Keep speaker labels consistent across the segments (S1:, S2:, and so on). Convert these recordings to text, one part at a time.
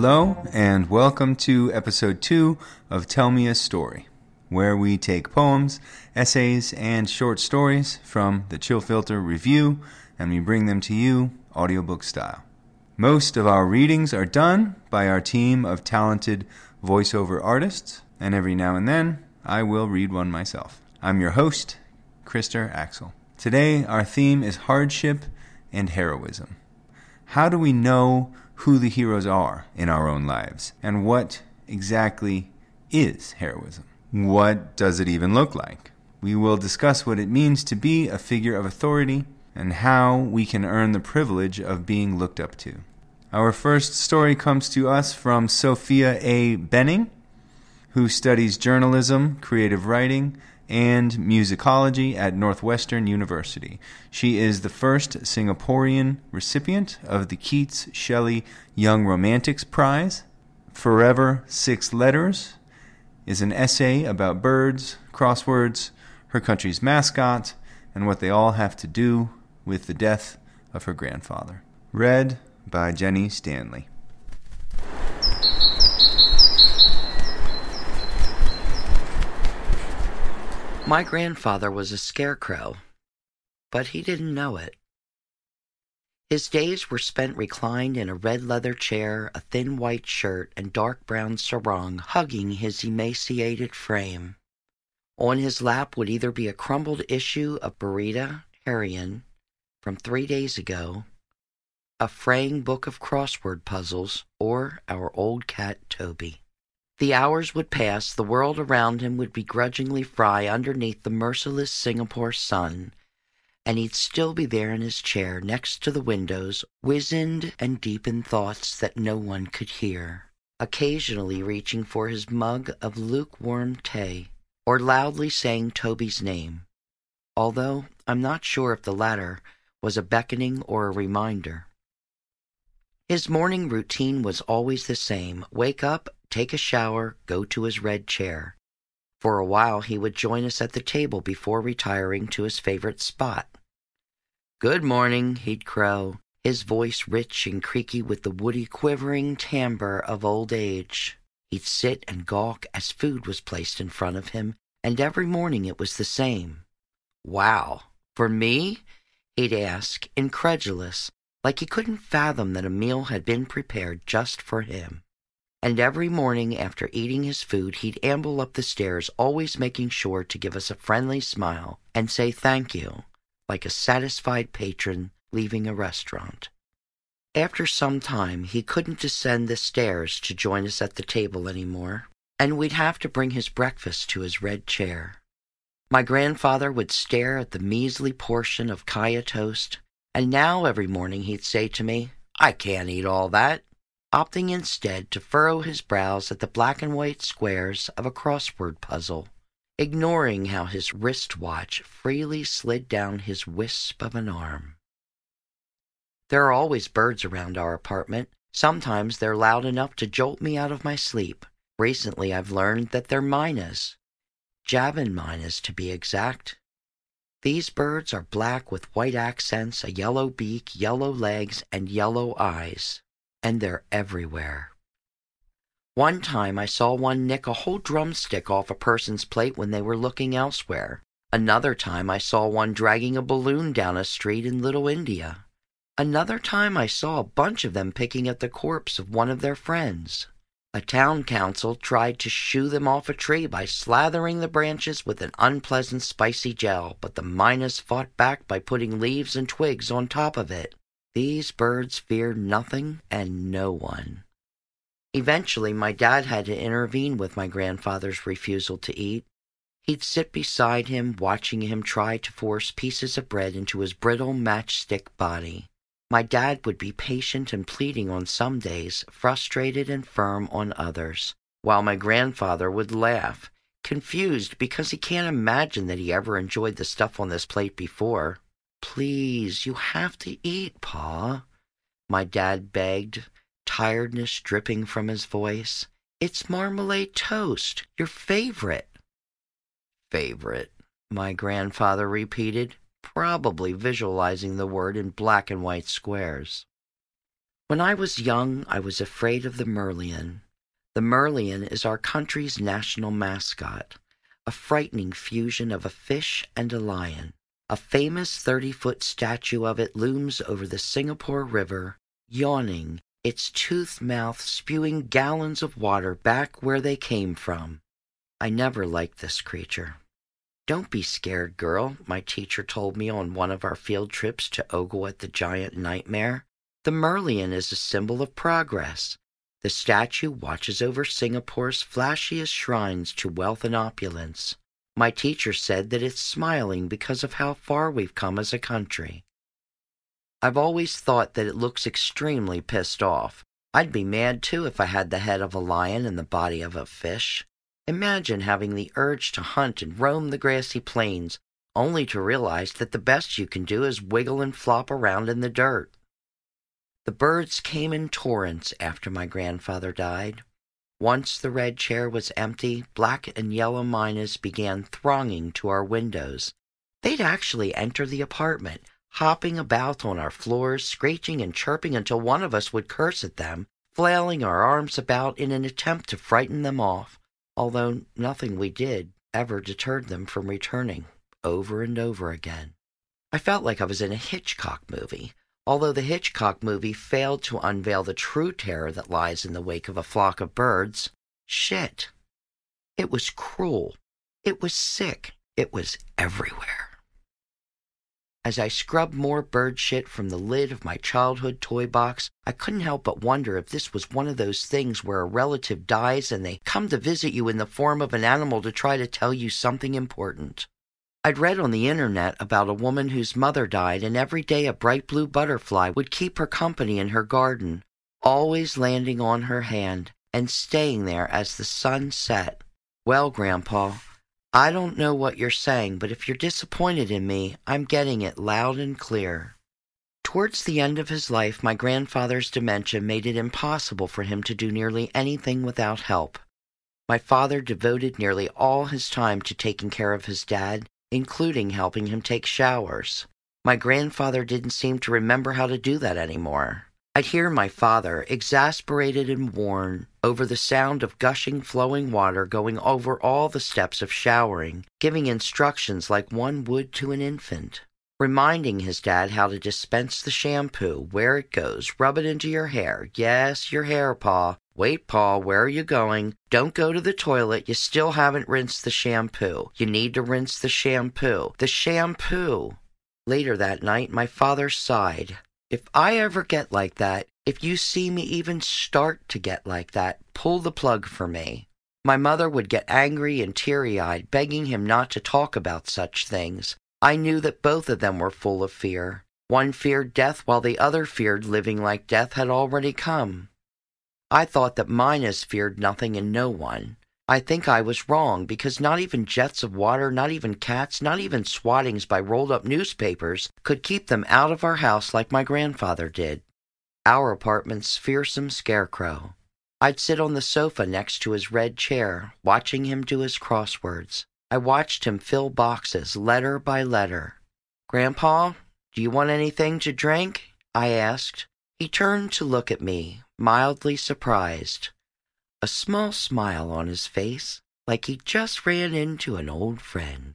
S1: Hello, and welcome to episode two of Tell Me a Story, where we take poems, essays, and short stories from the Chillfiltr Review and we bring them to you audiobook style. Most of our readings are done by our team of talented voiceover artists, and every now and then I will read one myself. I'm your host, Krister Axel. Today, our theme is hardship and heroism. How do we know who the heroes are in our own lives and what exactly is heroism? What does it even look like? We will discuss what it means to be a figure of authority and how we can earn the privilege of being looked up to. Our first story comes to us from Sophia A. Benning, who studies journalism, creative writing, and musicology at Northwestern University. She is the first Singaporean recipient of the Keats Shelley Young Romantics Prize. Forever Six Letters is an essay about birds, crosswords, her country's mascot, and what they all have to do with the death of her grandfather. Read by Jenny Stanley.
S2: My grandfather was a scarecrow, but he didn't know it. His days were spent reclined in a red leather chair, a thin white shirt, and dark brown sarong hugging his emaciated frame. On his lap would either be a crumbled issue of Berita Harian from three days ago, a fraying book of crossword puzzles, or our old cat Toby. The hours would pass, the world around him would begrudgingly fry underneath the merciless Singapore sun, and he'd still be there in his chair next to the windows, wizened and deep in thoughts that no one could hear, occasionally reaching for his mug of lukewarm tea, or loudly saying Toby's name, although I'm not sure if the latter was a beckoning or a reminder. His morning routine was always the same wake up take a shower, go to his red chair. For a while he would join us at the table before retiring to his favorite spot. Good morning, he'd crow, his voice rich and creaky with the woody quivering timbre of old age. He'd sit and gawk as food was placed in front of him, and every morning it was the same. Wow, for me? He'd ask, incredulous, like he couldn't fathom that a meal had been prepared just for him and every morning after eating his food, he'd amble up the stairs, always making sure to give us a friendly smile and say thank you, like a satisfied patron leaving a restaurant. After some time, he couldn't descend the stairs to join us at the table any more, and we'd have to bring his breakfast to his red chair. My grandfather would stare at the measly portion of kaya toast, and now every morning he'd say to me, I can't eat all that opting instead to furrow his brows at the black and white squares of a crossword puzzle, ignoring how his wristwatch freely slid down his wisp of an arm. There are always birds around our apartment. Sometimes they're loud enough to jolt me out of my sleep. Recently I've learned that they're mynas, Javan mynas to be exact. These birds are black with white accents, a yellow beak, yellow legs, and yellow eyes and they're everywhere. One time I saw one nick a whole drumstick off a person's plate when they were looking elsewhere. Another time I saw one dragging a balloon down a street in Little India. Another time I saw a bunch of them picking at the corpse of one of their friends. A town council tried to shoo them off a tree by slathering the branches with an unpleasant spicy gel, but the mynas fought back by putting leaves and twigs on top of it. These birds fear nothing and no one. Eventually, my dad had to intervene with my grandfather's refusal to eat. He'd sit beside him, watching him try to force pieces of bread into his brittle matchstick body. My dad would be patient and pleading on some days, frustrated and firm on others, while my grandfather would laugh, confused because he can't imagine that he ever enjoyed the stuff on this plate before. Please, you have to eat, Pa, my dad begged, tiredness dripping from his voice. It's marmalade toast, your favorite. Favorite, my grandfather repeated, probably visualizing the word in black and white squares. When I was young, I was afraid of the Merlion. The Merlion is our country's national mascot, a frightening fusion of a fish and a lion. A famous 30 foot statue of it looms over the Singapore River, yawning, its toothed mouth spewing gallons of water back where they came from. I never liked this creature. Don't be scared, girl, my teacher told me on one of our field trips to ogle at the giant nightmare. The Merlion is a symbol of progress. The statue watches over Singapore's flashiest shrines to wealth and opulence. My teacher said that it's smiling because of how far we've come as a country. I've always thought that it looks extremely pissed off. I'd be mad too if I had the head of a lion and the body of a fish. Imagine having the urge to hunt and roam the grassy plains, only to realize that the best you can do is wiggle and flop around in the dirt. The birds came in torrents after my grandfather died. Once the red chair was empty, black and yellow mynas began thronging to our windows. They'd actually enter the apartment, hopping about on our floors, screeching and chirping until one of us would curse at them, flailing our arms about in an attempt to frighten them off, although nothing we did ever deterred them from returning over and over again. I felt like I was in a Hitchcock movie, although the Hitchcock movie failed to unveil the true terror that lies in the wake of a flock of birds. Shit. It was cruel. It was sick. It was everywhere. As I scrubbed more bird shit from the lid of my childhood toy box, I couldn't help but wonder if this was one of those things where a relative dies and they come to visit you in the form of an animal to try to tell you something important. I'd read on the internet about a woman whose mother died, and every day a bright blue butterfly would keep her company in her garden, always landing on her hand and staying there as the sun set. Well, Grandpa, I don't know what you're saying, but if you're disappointed in me, I'm getting it loud and clear. Towards the end of his life, my grandfather's dementia made it impossible for him to do nearly anything without help. My father devoted nearly all his time to taking care of his dad, including helping him take showers. My grandfather didn't seem to remember how to do that anymore. I'd hear my father, exasperated and worn, over the sound of gushing, flowing water going over all the steps of showering, giving instructions like one would to an infant, reminding his dad how to dispense the shampoo, where it goes, rub it into your hair. Yes, your hair, Pa. Wait, Paul, where are you going? Don't go to the toilet. You still haven't rinsed the shampoo. You need to rinse the shampoo. The shampoo. Later that night, my father sighed. If I ever get like that, if you see me even start to get like that, pull the plug for me. My mother would get angry and teary eyed, begging him not to talk about such things. I knew that both of them were full of fear. One feared death while the other feared living like death had already come. I thought that mynas feared nothing and no one. I think I was wrong because not even jets of water, not even cats, not even swattings by rolled up newspapers could keep them out of our house like my grandfather did. Our apartment's fearsome scarecrow. I'd sit on the sofa next to his red chair, watching him do his crosswords. I watched him fill boxes, letter by letter. Grandpa, do you want anything to drink? I asked. He turned to look at me, mildly surprised, a small smile on his face, like he just ran into an old friend.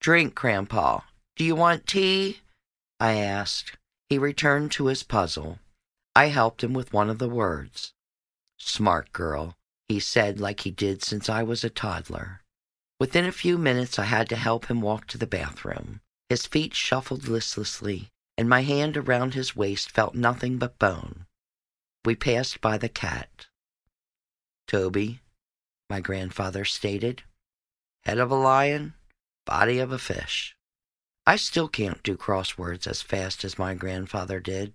S2: Drink, Grandpa. Do you want tea? I asked. He returned to his puzzle. I helped him with one of the words. Smart girl, he said like he did since I was a toddler. Within a few minutes, I had to help him walk to the bathroom. His feet shuffled listlessly, and my hand around his waist felt nothing but bone. We passed by the cat. Toby, my grandfather stated, head of a lion, body of a fish. I still can't do crosswords as fast as my grandfather did.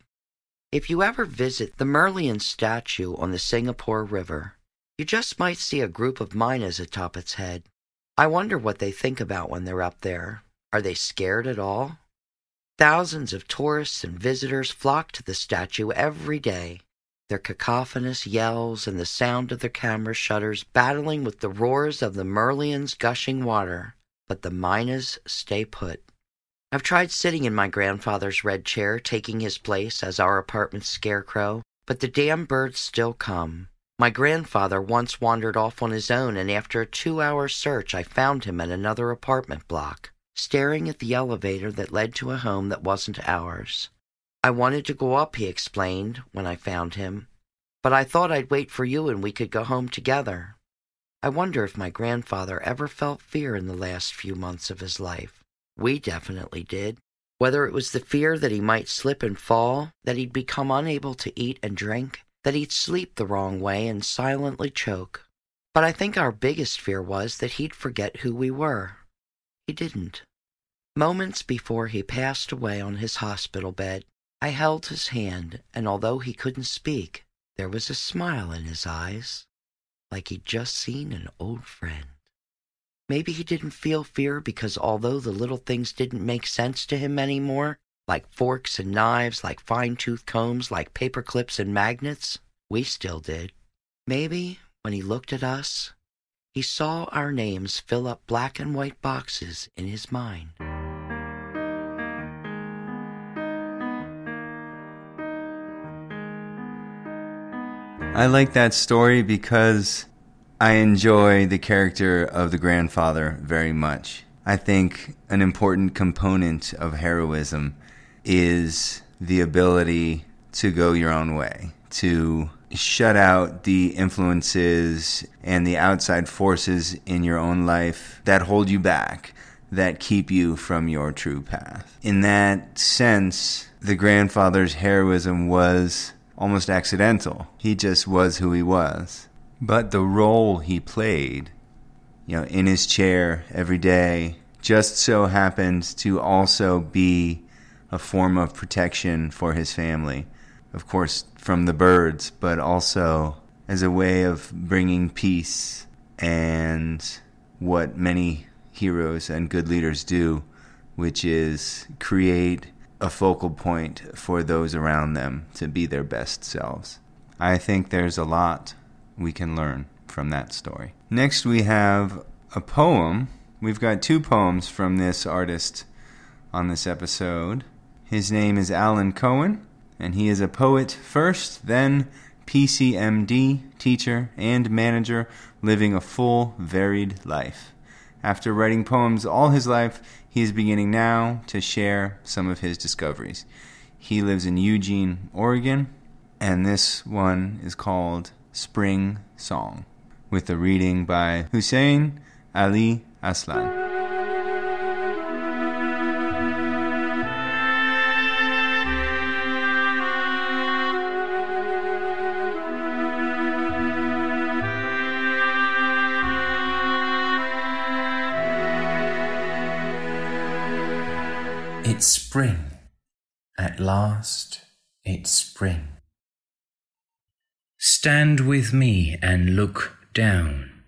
S2: If you ever visit the Merlion statue on the Singapore River, you just might see a group of mynas atop its head. I wonder what they think about when they're up there. Are they scared at all? Thousands of tourists and visitors flock to the statue every day their cacophonous yells and the sound of their camera shutters battling with the roars of the Merlion's gushing water. But the mynas stay put. I've tried sitting in my grandfather's red chair, taking his place as our apartment scarecrow, But the damn birds still come. My grandfather once wandered off on his own, and after a two hour search, I found him in another apartment block, staring at the elevator that led to a home that wasn't ours. I wanted to go up, he explained, when I found him, but I thought I'd wait for you and we could go home together. I wonder if my grandfather ever felt fear in the last few months of his life. We definitely did. Whether it was the fear that he might slip and fall, that he'd become unable to eat and drink, that he'd sleep the wrong way and silently choke. But I think our biggest fear was that he'd forget who we were. He didn't. Moments before he passed away on his hospital bed, I held his hand, and although he couldn't speak, there was a smile in his eyes, like he'd just seen an old friend. Maybe he didn't feel fear because although the little things didn't make sense to him anymore, like forks and knives, like fine tooth combs, like paper clips and magnets, we still did. Maybe when he looked at us, he saw our names fill up black and white boxes in his mind.
S1: I like that story because I enjoy the character of the grandfather very much. I think an important component of heroism is the ability to go your own way, to shut out the influences and the outside forces in your own life that hold you back, that keep you from your true path. In that sense, the grandfather's heroism was almost accidental. He just was who he was. But the role he played, you know, in his chair every day, just so happened to also be a form of protection for his family. Of course, from the birds, but also as a way of bringing peace and what many heroes and good leaders do, which is create a focal point for those around them to be their best selves. I think there's a lot we can learn from that story. Next, we have a poem. We've got two poems from this artist on this episode. His name is Alan Cohen, and he is a poet first, then PCMD teacher and manager, living a full, varied life. After writing poems all his life, he is beginning now to share some of his discoveries. He lives in Eugene, Oregon, and this one is called Spring Song, with a reading by Hussein Ali Aslan.
S3: It's spring. At last, it's spring. Stand with me and look down,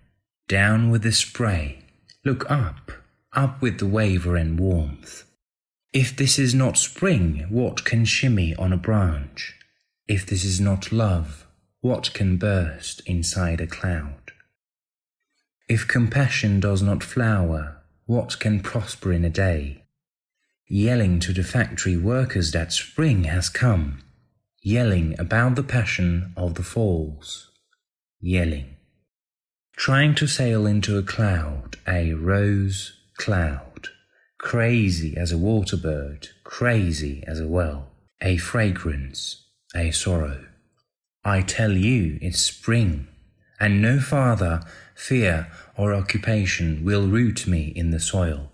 S3: down with the spray. Look up, up with the waver and warmth. If this is not spring, what can shimmy on a branch? If this is not love, what can burst inside a cloud? If compassion does not flower, what can prosper in a day? yelling to the factory workers that spring has come, yelling about the passion of the falls, yelling. Trying to sail into a cloud, a rose cloud, crazy as a water bird, crazy as a well, a fragrance, a sorrow. I tell you it's spring, and no farther fear or occupation will root me in the soil.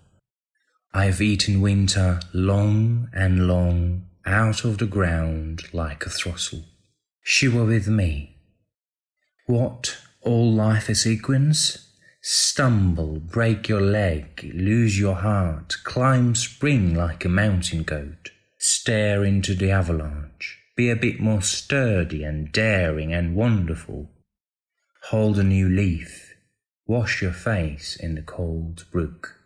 S3: I've eaten winter long and long out of the ground like a throstle. She were with me. What, all life a sequence? Stumble, break your leg, lose your heart, climb spring like a mountain goat, stare into the avalanche, be a bit more sturdy and daring and wonderful. Hold a new leaf, wash your face in the cold brook.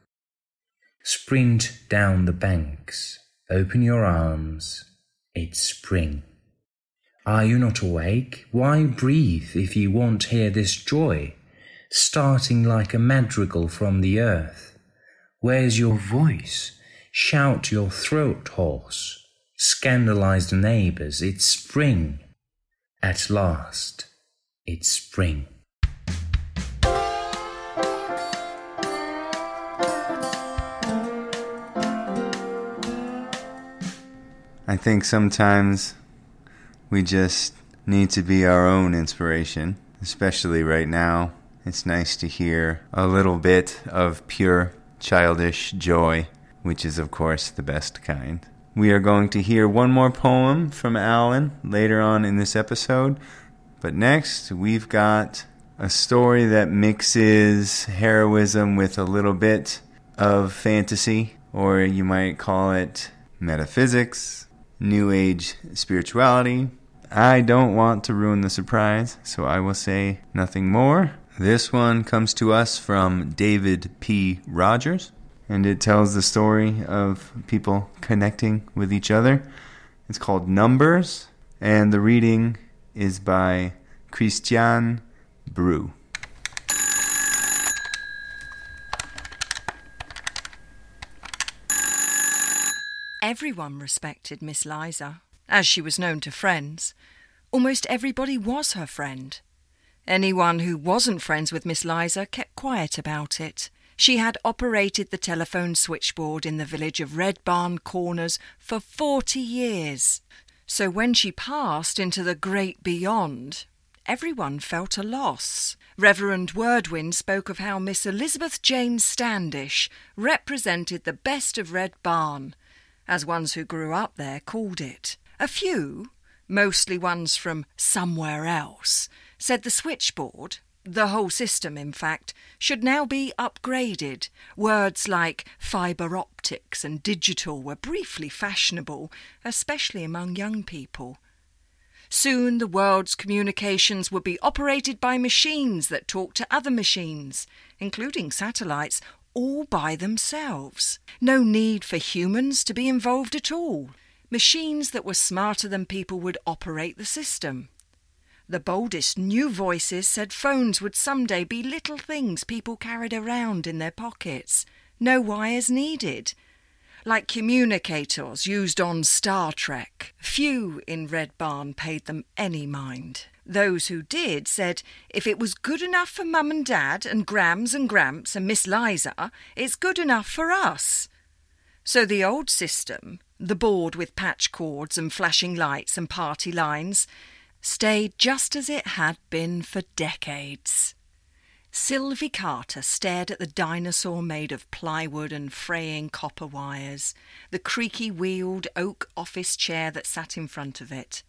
S3: Sprint down the banks, open your arms, it's spring. Are you not awake? Why breathe if you won't hear this joy, starting like a madrigal from the earth? Where's your voice? Shout your throat hoarse, scandalize the neighbors, it's spring. At last, it's spring.
S1: I think sometimes we just need to be our own inspiration, especially right now. It's nice to hear a little bit of pure childish joy, which is, of course, the best kind. We are going to hear one more poem from Alan later on in this episode, but next we've got a story that mixes heroism with a little bit of fantasy, or you might call it metaphysics, New Age spirituality. I don't want to ruin the surprise, so I will say nothing more. This one comes to us from David P. Rogers, and it tells the story of people connecting with each other. It's called Numbers, and the reading is by Christian Brew.
S4: Everyone respected Miss Liza, as she was known to friends. Almost everybody was her friend. Anyone who wasn't friends with Miss Liza kept quiet about it. She had operated the telephone switchboard in the village of Red Barn Corners for forty years. So when she passed into the great beyond, everyone felt a loss. Reverend Wordwin spoke of how Miss Elizabeth Jane Standish represented the best of Red Barn as ones who grew up there called it. A few, mostly ones from somewhere else, said the switchboard, the whole system in fact, should now be upgraded. Words like fibre optics and digital were briefly fashionable, especially among young people. Soon the world's communications would be operated by machines that talk to other machines, including satellites, all by themselves. No need for humans to be involved at all. Machines that were smarter than people would operate the system. The boldest new voices said phones would someday be little things people carried around in their pockets. No wires needed. Like communicators used on Star Trek. Few in Red Barn paid them any mind. Those who did said if it was good enough for Mum and Dad and Grams and Gramps and Miss Liza, it's good enough for us. So the old system, the board with patch cords and flashing lights and party lines, stayed just as it had been for decades. Sylvie Carter stared at the dinosaur made of plywood and fraying copper wires, the creaky wheeled oak office chair that sat in front of it.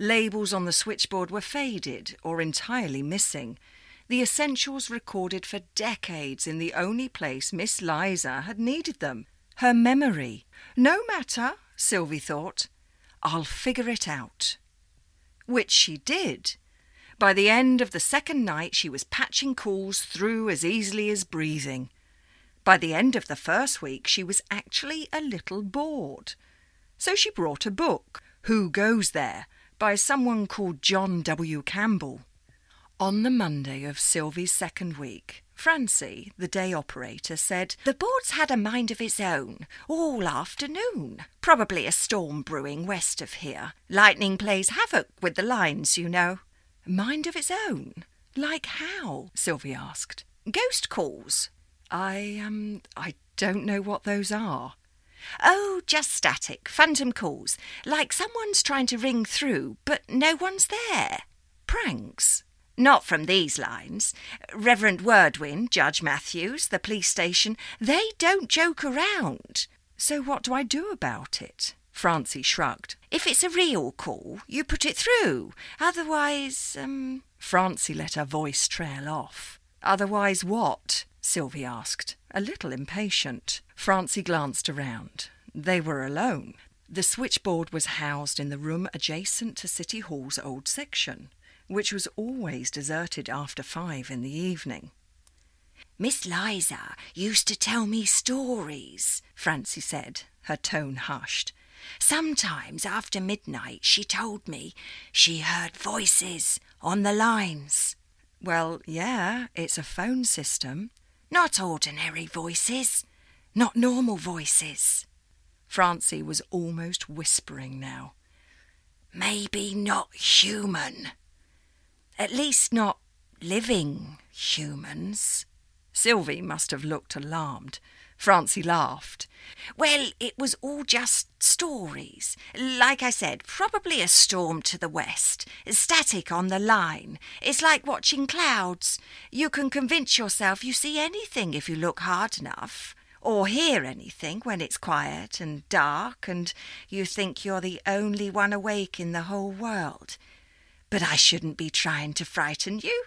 S4: Labels on the switchboard were faded or entirely missing. The essentials recorded for decades in the only place Miss Liza had needed them her memory. No matter, Sylvie thought. I'll figure it out. Which she did. By the end of the second night, she was patching calls through as easily as breathing. By the end of the first week, she was actually a little bored. So she brought a book, Who Goes There? By someone called John W. Campbell. On the Monday of Sylvie's second week, Francie, the day operator, said, The board's had a mind of its own all afternoon. Probably a storm brewing west of here. Lightning plays havoc with the lines, you know. Mind of its own? Like how? Sylvie asked. Ghost calls. I, um, I don't know what those are. Oh, just static, phantom calls, like someone's trying to ring through, but no one's there. Pranks. Not from these lines. Reverend Wordwin, Judge Matthews, the police station, they don't joke around. So what do I do about it? Francie shrugged. If it's a real call, you put it through. Otherwise, um. Francie let her voice trail off. Otherwise, what? Sylvie asked, a little impatient. Francie glanced around. They were alone. The switchboard was housed in the room adjacent to City Hall's old section, which was always deserted after five in the evening. Miss Liza used to tell me stories, Francie said, her tone hushed. Sometimes after midnight she told me she heard voices on the lines. Well, yeah, it's a phone system. Not ordinary voices. Not normal voices. Francie was almost whispering now. maybe not human. At least not living humans. Sylvie must have looked alarmed. Francie laughed. Well, it was all just stories. Like I said, probably a storm to the west, static on the line. It's like watching clouds. You can convince yourself you see anything if you look hard enough, or hear anything when it's quiet and dark and you think you're the only one awake in the whole world. But I shouldn't be trying to frighten you,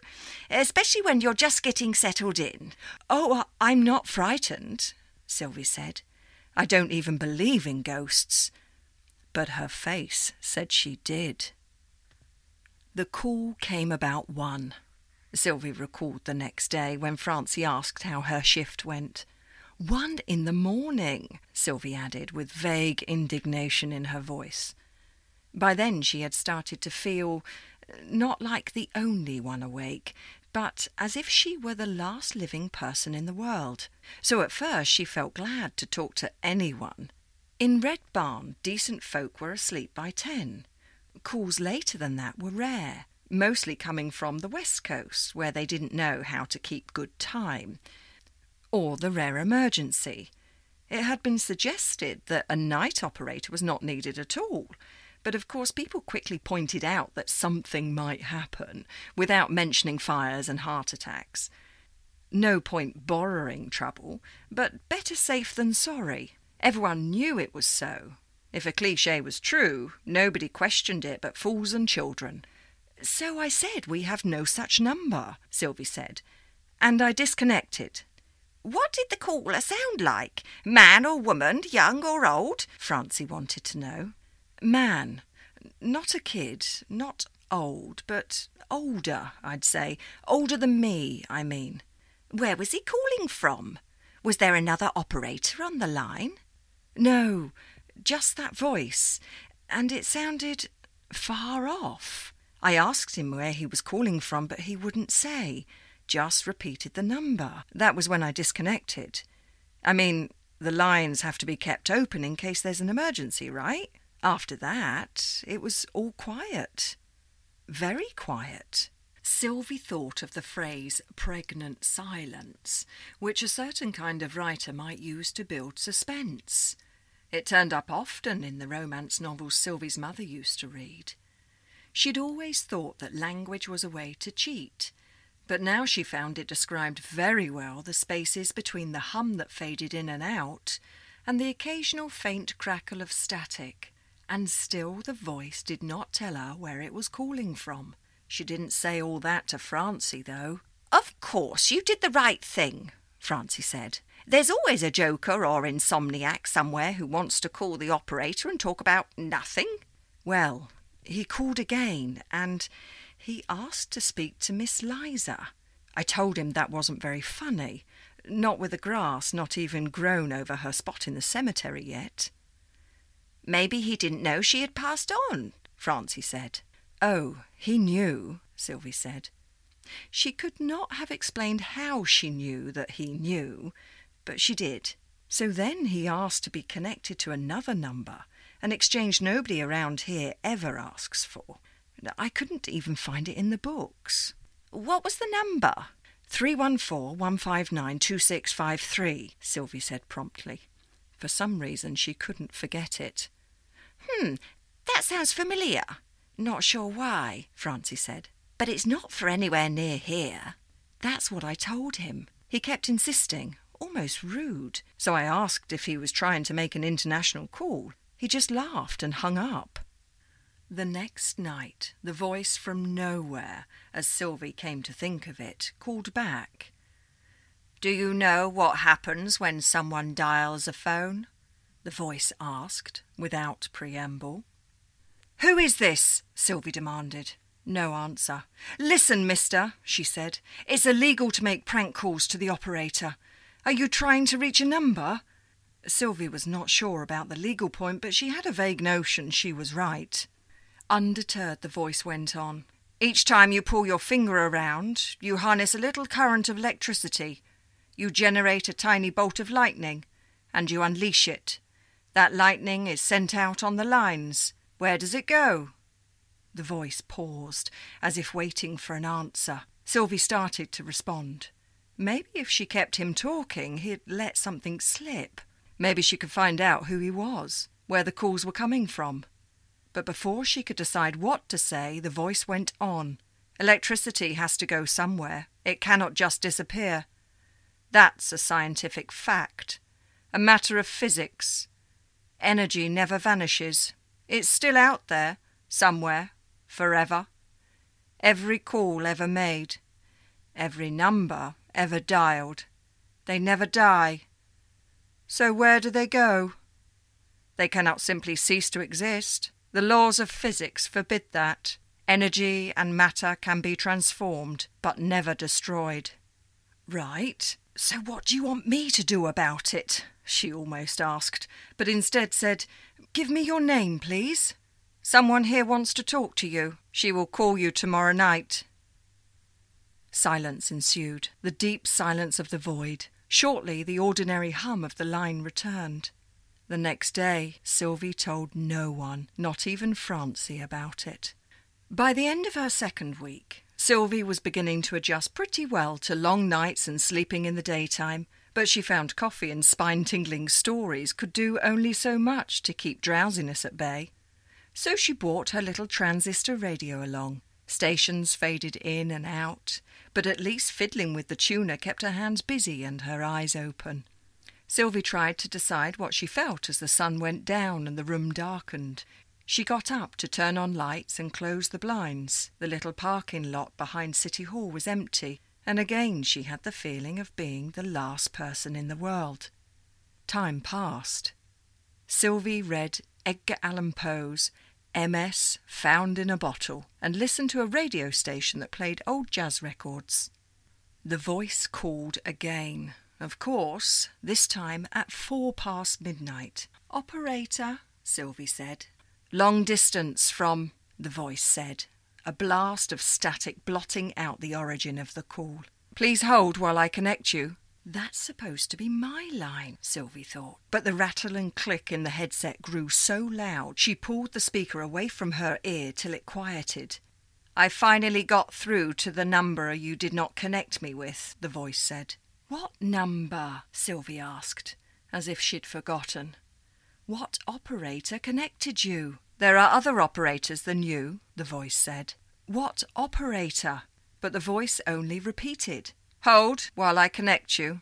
S4: especially when you're just getting settled in. Oh, I'm not frightened, Sylvie said. I don't even believe in ghosts. But her face said she did. The call came about one. Sylvie recalled the next day when Francie asked how her shift went. One in the morning, Sylvie added, with vague indignation in her voice. By then she had started to feel not like the only one awake, but as if she were the last living person in the world. So at first she felt glad to talk to anyone. In Red Barn, decent folk were asleep by ten. Calls later than that were rare, mostly coming from the West Coast, where they didn't know how to keep good time. Or the rare emergency. It had been suggested that a night operator was not needed at all, but of course, people quickly pointed out that something might happen without mentioning fires and heart attacks. No point borrowing trouble, but better safe than sorry. Everyone knew it was so. If a cliche was true, nobody questioned it but fools and children. So I said we have no such number, Sylvie said, and I disconnected. What did the caller sound like? Man or woman, young or old? Francie wanted to know. Man. Not a kid, not old, but older, I'd say. Older than me, I mean. Where was he calling from? Was there another operator on the line? No, just that voice, and it sounded far off. I asked him where he was calling from, but he wouldn't say, just repeated the number. That was when I disconnected. I mean, the lines have to be kept open in case there's an emergency, right? After that, it was all quiet. Very quiet. Sylvie thought of the phrase pregnant silence, which a certain kind of writer might use to build suspense. It turned up often in the romance novels Sylvie's mother used to read. She'd always thought that language was a way to cheat, but now she found it described very well the spaces between the hum that faded in and out and the occasional faint crackle of static. And still the voice did not tell her where it was calling from. She didn't say all that to Francie, though. Of course, you did the right thing, Francie said. There's always a joker or insomniac somewhere who wants to call the operator and talk about nothing. Well, he called again, and he asked to speak to Miss Liza. I told him that wasn't very funny, not with the grass not even grown over her spot in the cemetery yet. Maybe he didn't know she had passed on, Francie said. Oh, he knew, Sylvie said. She could not have explained how she knew that he knew, but she did. So then he asked to be connected to another number, an exchange nobody around here ever asks for. I couldn't even find it in the books. What was the number? 314 159 2653, Sylvie said promptly. For some reason, she couldn't forget it. Hmm, that sounds familiar. Not sure why, Francie said. But it's not for anywhere near here. That's what I told him. He kept insisting, almost rude. So I asked if he was trying to make an international call. He just laughed and hung up. The next night, the voice from nowhere, as Sylvie came to think of it, called back. Do you know what happens when someone dials a phone? The voice asked, without preamble. Who is this? Sylvie demanded. No answer. Listen, mister, she said. It's illegal to make prank calls to the operator. Are you trying to reach a number? Sylvie was not sure about the legal point, but she had a vague notion she was right. Undeterred, the voice went on. Each time you pull your finger around, you harness a little current of electricity. You generate a tiny bolt of lightning, and you unleash it. That lightning is sent out on the lines. Where does it go? The voice paused, as if waiting for an answer. Sylvie started to respond. Maybe if she kept him talking, he'd let something slip. Maybe she could find out who he was, where the calls were coming from. But before she could decide what to say, the voice went on. Electricity has to go somewhere. It cannot just disappear. That's a scientific fact, a matter of physics. Energy never vanishes. It's still out there, somewhere, forever. Every call ever made, every number ever dialed, they never die. So where do they go? They cannot simply cease to exist. The laws of physics forbid that. Energy and matter can be transformed, but never destroyed. Right. So what do you want me to do about it? she almost asked, but instead said, Give me your name, please. Someone here wants to talk to you. She will call you tomorrow night. Silence ensued, the deep silence of the void. Shortly, the ordinary hum of the line returned. The next day, Sylvie told no one, not even Francie, about it. By the end of her second week, Sylvie was beginning to adjust pretty well to long nights and sleeping in the daytime, but she found coffee and spine tingling stories could do only so much to keep drowsiness at bay. So she brought her little transistor radio along. Stations faded in and out, but at least fiddling with the tuner kept her hands busy and her eyes open. Sylvie tried to decide what she felt as the sun went down and the room darkened. She got up to turn on lights and close the blinds. The little parking lot behind City Hall was empty, and again she had the feeling of being the last person in the world. Time passed. Sylvie read Edgar Allan Poe's MS Found in a Bottle and listened to a radio station that played old jazz records. The voice called again. Of course, this time at four past midnight. Operator, Sylvie said. Long distance from, the voice said, a blast of static blotting out the origin of the call. Please hold while I connect you. That's supposed to be my line, Sylvie thought. But the rattle and click in the headset grew so loud she pulled the speaker away from her ear till it quieted. I finally got through to the number you did not connect me with, the voice said. What number? Sylvie asked, as if she'd forgotten. What operator connected you? There are other operators than you, the voice said. What operator? But the voice only repeated. Hold while I connect you.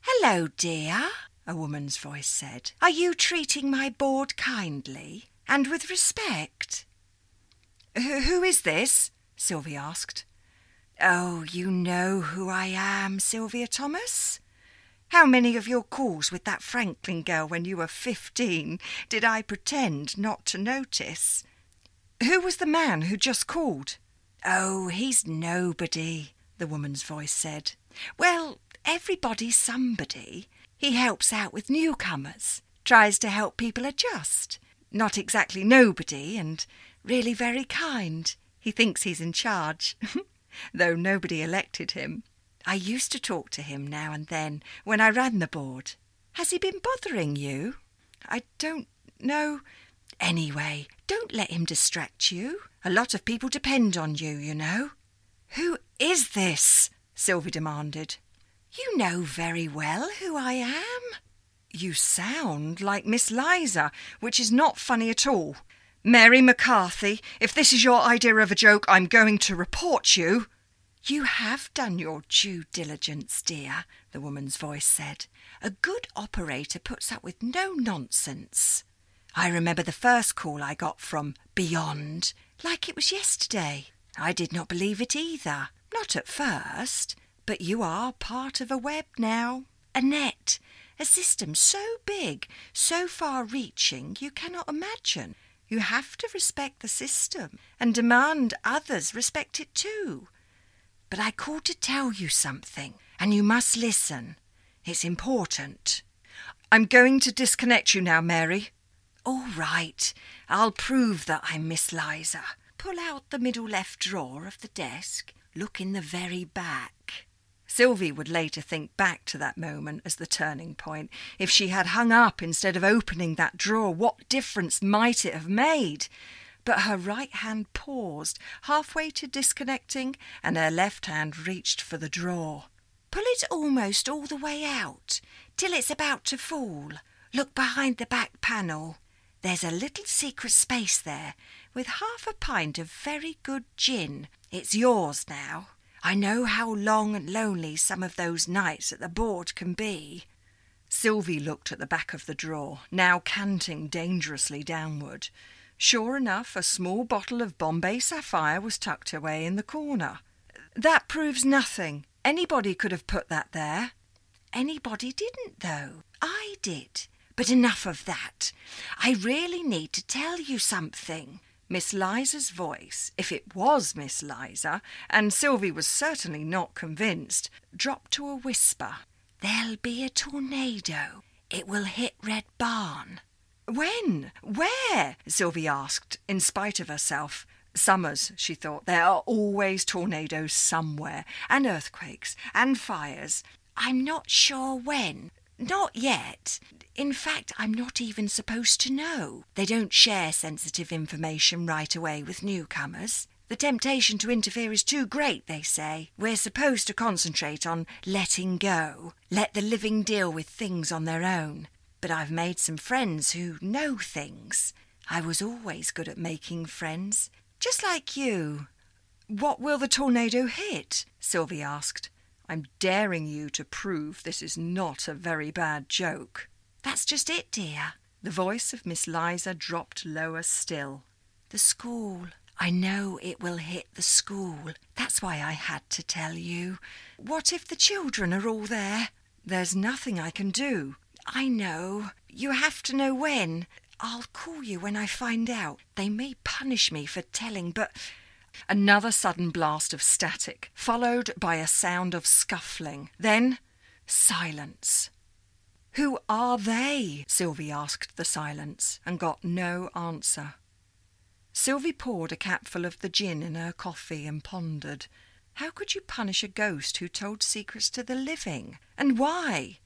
S4: Hello, dear, a woman's voice said. Are you treating my board kindly and with respect? Who is this? Sylvie asked. Oh, you know who I am, Sylvia Thomas. How many of your calls with that Franklin girl when you were fifteen did I pretend not to notice? Who was the man who just called? Oh, he's nobody, the woman's voice said. Well, everybody's somebody. He helps out with newcomers, tries to help people adjust. Not exactly nobody, and really very kind. He thinks he's in charge, though nobody elected him. I used to talk to him now and then when I ran the board. Has he been bothering you? I don't know. Anyway, don't let him distract you. A lot of people depend on you, you know. Who is this? Sylvie demanded. You know very well who I am. You sound like Miss Liza, which is not funny at all. Mary McCarthy, if this is your idea of a joke, I'm going to report you. You have done your due diligence, dear, the woman's voice said. A good operator puts up with no nonsense. I remember the first call I got from Beyond, like it was yesterday. I did not believe it either, not at first, but you are part of a web now, a net, a system so big, so far reaching, you cannot imagine. You have to respect the system and demand others respect it too. But I called to tell you something, and you must listen. It's important. I'm going to disconnect you now, Mary. All right. I'll prove that I'm Miss Liza. Pull out the middle left drawer of the desk. Look in the very back. Sylvie would later think back to that moment as the turning point. If she had hung up instead of opening that drawer, what difference might it have made? But her right hand paused halfway to disconnecting, and her left hand reached for the drawer. Pull it almost all the way out, till it's about to fall. Look behind the back panel. There's a little secret space there, with half a pint of very good gin. It's yours now. I know how long and lonely some of those nights at the board can be. Sylvie looked at the back of the drawer, now canting dangerously downward. Sure enough, a small bottle of Bombay Sapphire was tucked away in the corner. That proves nothing. Anybody could have put that there. Anybody didn't, though. I did. But enough of that. I really need to tell you something. Miss Liza's voice, if it was Miss Liza, and Sylvie was certainly not convinced, dropped to a whisper. There'll be a tornado. It will hit Red Barn. When? Where? Sylvie asked, in spite of herself. Summers, she thought. There are always tornadoes somewhere, and earthquakes, and fires. I'm not sure when. Not yet. In fact, I'm not even supposed to know. They don't share sensitive information right away with newcomers. The temptation to interfere is too great, they say. We're supposed to concentrate on letting go, let the living deal with things on their own. But I've made some friends who know things. I was always good at making friends, just like you. What will the tornado hit? Sylvie asked. I'm daring you to prove this is not a very bad joke. That's just it, dear. The voice of Miss Liza dropped lower still. The school. I know it will hit the school. That's why I had to tell you. What if the children are all there? There's nothing I can do. I know. You have to know when. I'll call you when I find out. They may punish me for telling, but Another sudden blast of static, followed by a sound of scuffling. Then silence. Who are they? Sylvie asked the silence, and got no answer. Sylvie poured a capful of the gin in her coffee and pondered. How could you punish a ghost who told secrets to the living? And why?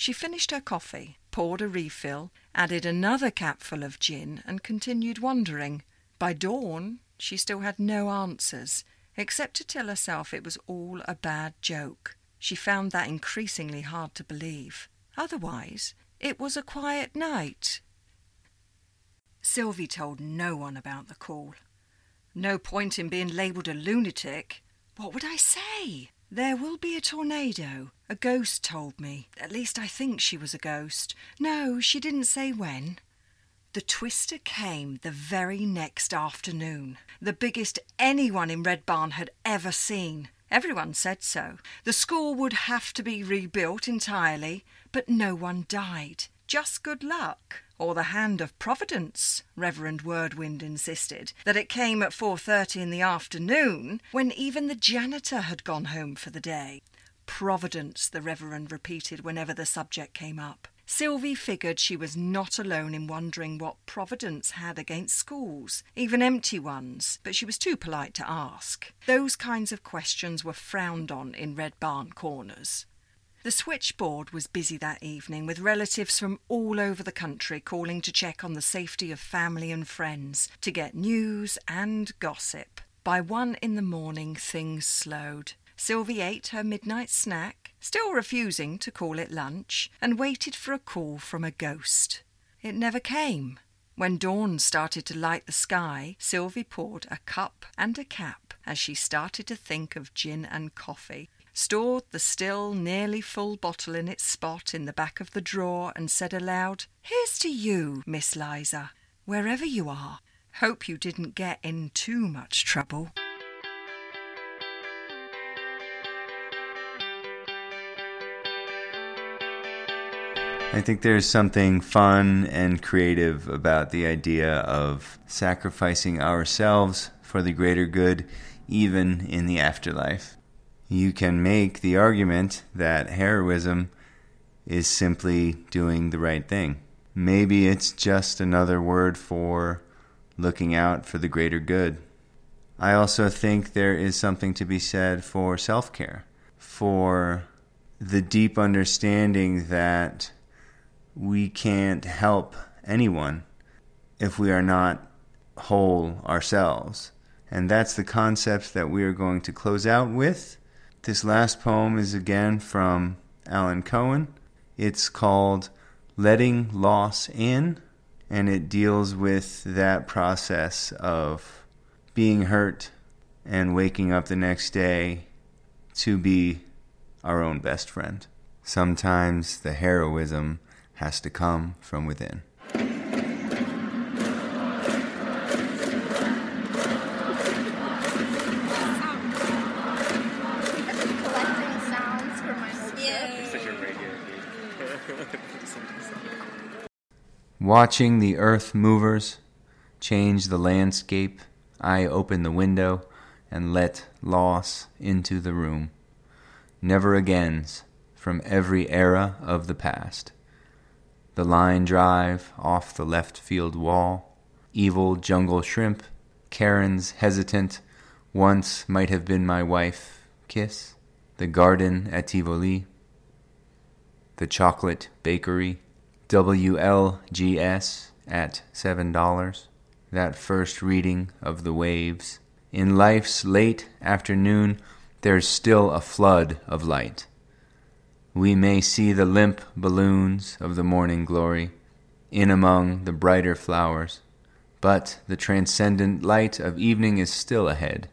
S4: She finished her coffee, poured a refill, added another capful of gin, and continued wondering. By dawn, she still had no answers, except to tell herself it was all a bad joke. She found that increasingly hard to believe. Otherwise, it was a quiet night. Sylvie told no one about the call. No point in being labelled a lunatic. What would I say? There will be a tornado. A ghost told me. At least I think she was a ghost. No, she didn't say when. The twister came the very next afternoon, the biggest anyone in Red Barn had ever seen. Everyone said so. The school would have to be rebuilt entirely, but no one died. Just good luck, or the hand of Providence, Reverend Wordwind insisted, that it came at 4.30 in the afternoon, when even the janitor had gone home for the day. Providence, the Reverend repeated whenever the subject came up. Sylvie figured she was not alone in wondering what Providence had against schools, even empty ones, but she was too polite to ask. Those kinds of questions were frowned on in Red Barn corners. The switchboard was busy that evening with relatives from all over the country calling to check on the safety of family and friends, to get news and gossip. By one in the morning, things slowed. Sylvie ate her midnight snack, still refusing to call it lunch, and waited for a call from a ghost. It never came. When dawn started to light the sky, Sylvie poured a cup and a cap as she started to think of gin and coffee, stored the still nearly full bottle in its spot in the back of the drawer, and said aloud, Here's to you, Miss Liza, wherever you are. Hope you didn't get in too much trouble.
S1: I think there's something fun and creative about the idea of sacrificing ourselves for the greater good, even in the afterlife. You can make the argument that heroism is simply doing the right thing. Maybe it's just another word for looking out for the greater good. I also think there is something to be said for self care, for the deep understanding that we can't help anyone if we are not whole ourselves. And that's the concept that we are going to close out with. This last poem is again from Alan Cohen. It's called Letting Loss In, and it deals with that process of being hurt and waking up the next day to be our own best friend. Sometimes the heroism has to come from within.
S5: collecting sounds for my
S1: Watching the earth movers change the landscape, I open the window and let loss into the room. Never agains from every era of the past. The line drive off the left field wall, evil jungle shrimp, Karen's hesitant, once might have been my wife, kiss, the garden at Tivoli, the chocolate bakery, WLGS at $7, that first reading of the waves. In life's late afternoon, there's still a flood of light. We may see the limp balloons of the morning glory in among the brighter flowers, but the transcendent light of evening is still ahead.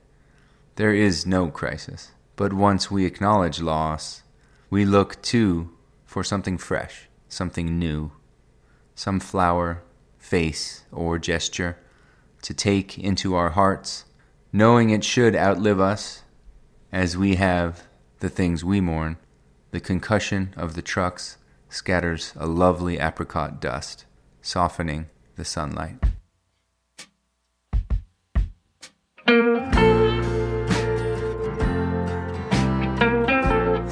S1: There is no crisis, but once we acknowledge loss, we look too for something fresh, something new, some flower, face, or gesture to take into our hearts, knowing it should outlive us as we have the things we mourn. The concussion of the trucks scatters a lovely apricot dust, softening the sunlight.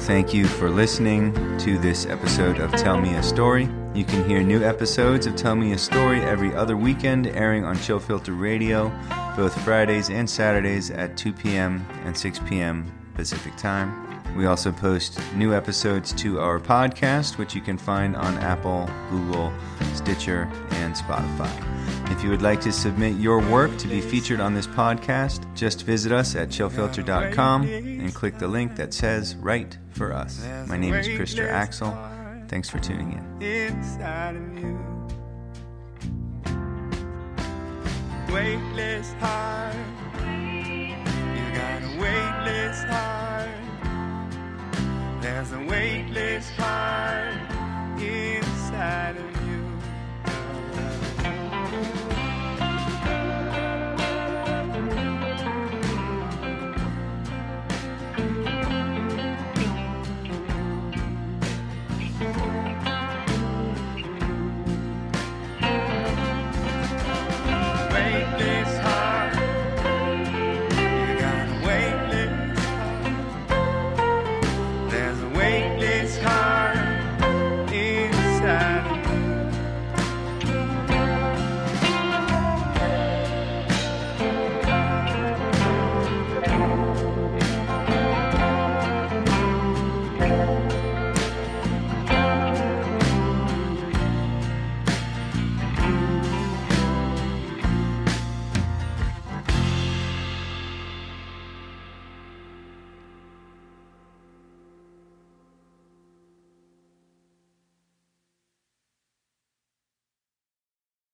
S1: Thank you for listening to this episode of Tell Me a Story. You can hear new episodes of Tell Me a Story every other weekend, airing on Chillfiltr Radio, both Fridays and Saturdays at 2 p.m. and 6 p.m. Pacific Time. We also post new episodes to our podcast, which you can find on Apple, Google, Stitcher, and Spotify. If you would like to submit your work to be featured on this podcast, just visit us at chillfiltr.com and click the link that says Write for Us. My name is Krister Axel. Thanks for tuning in.
S6: There's a weightless heart inside of me.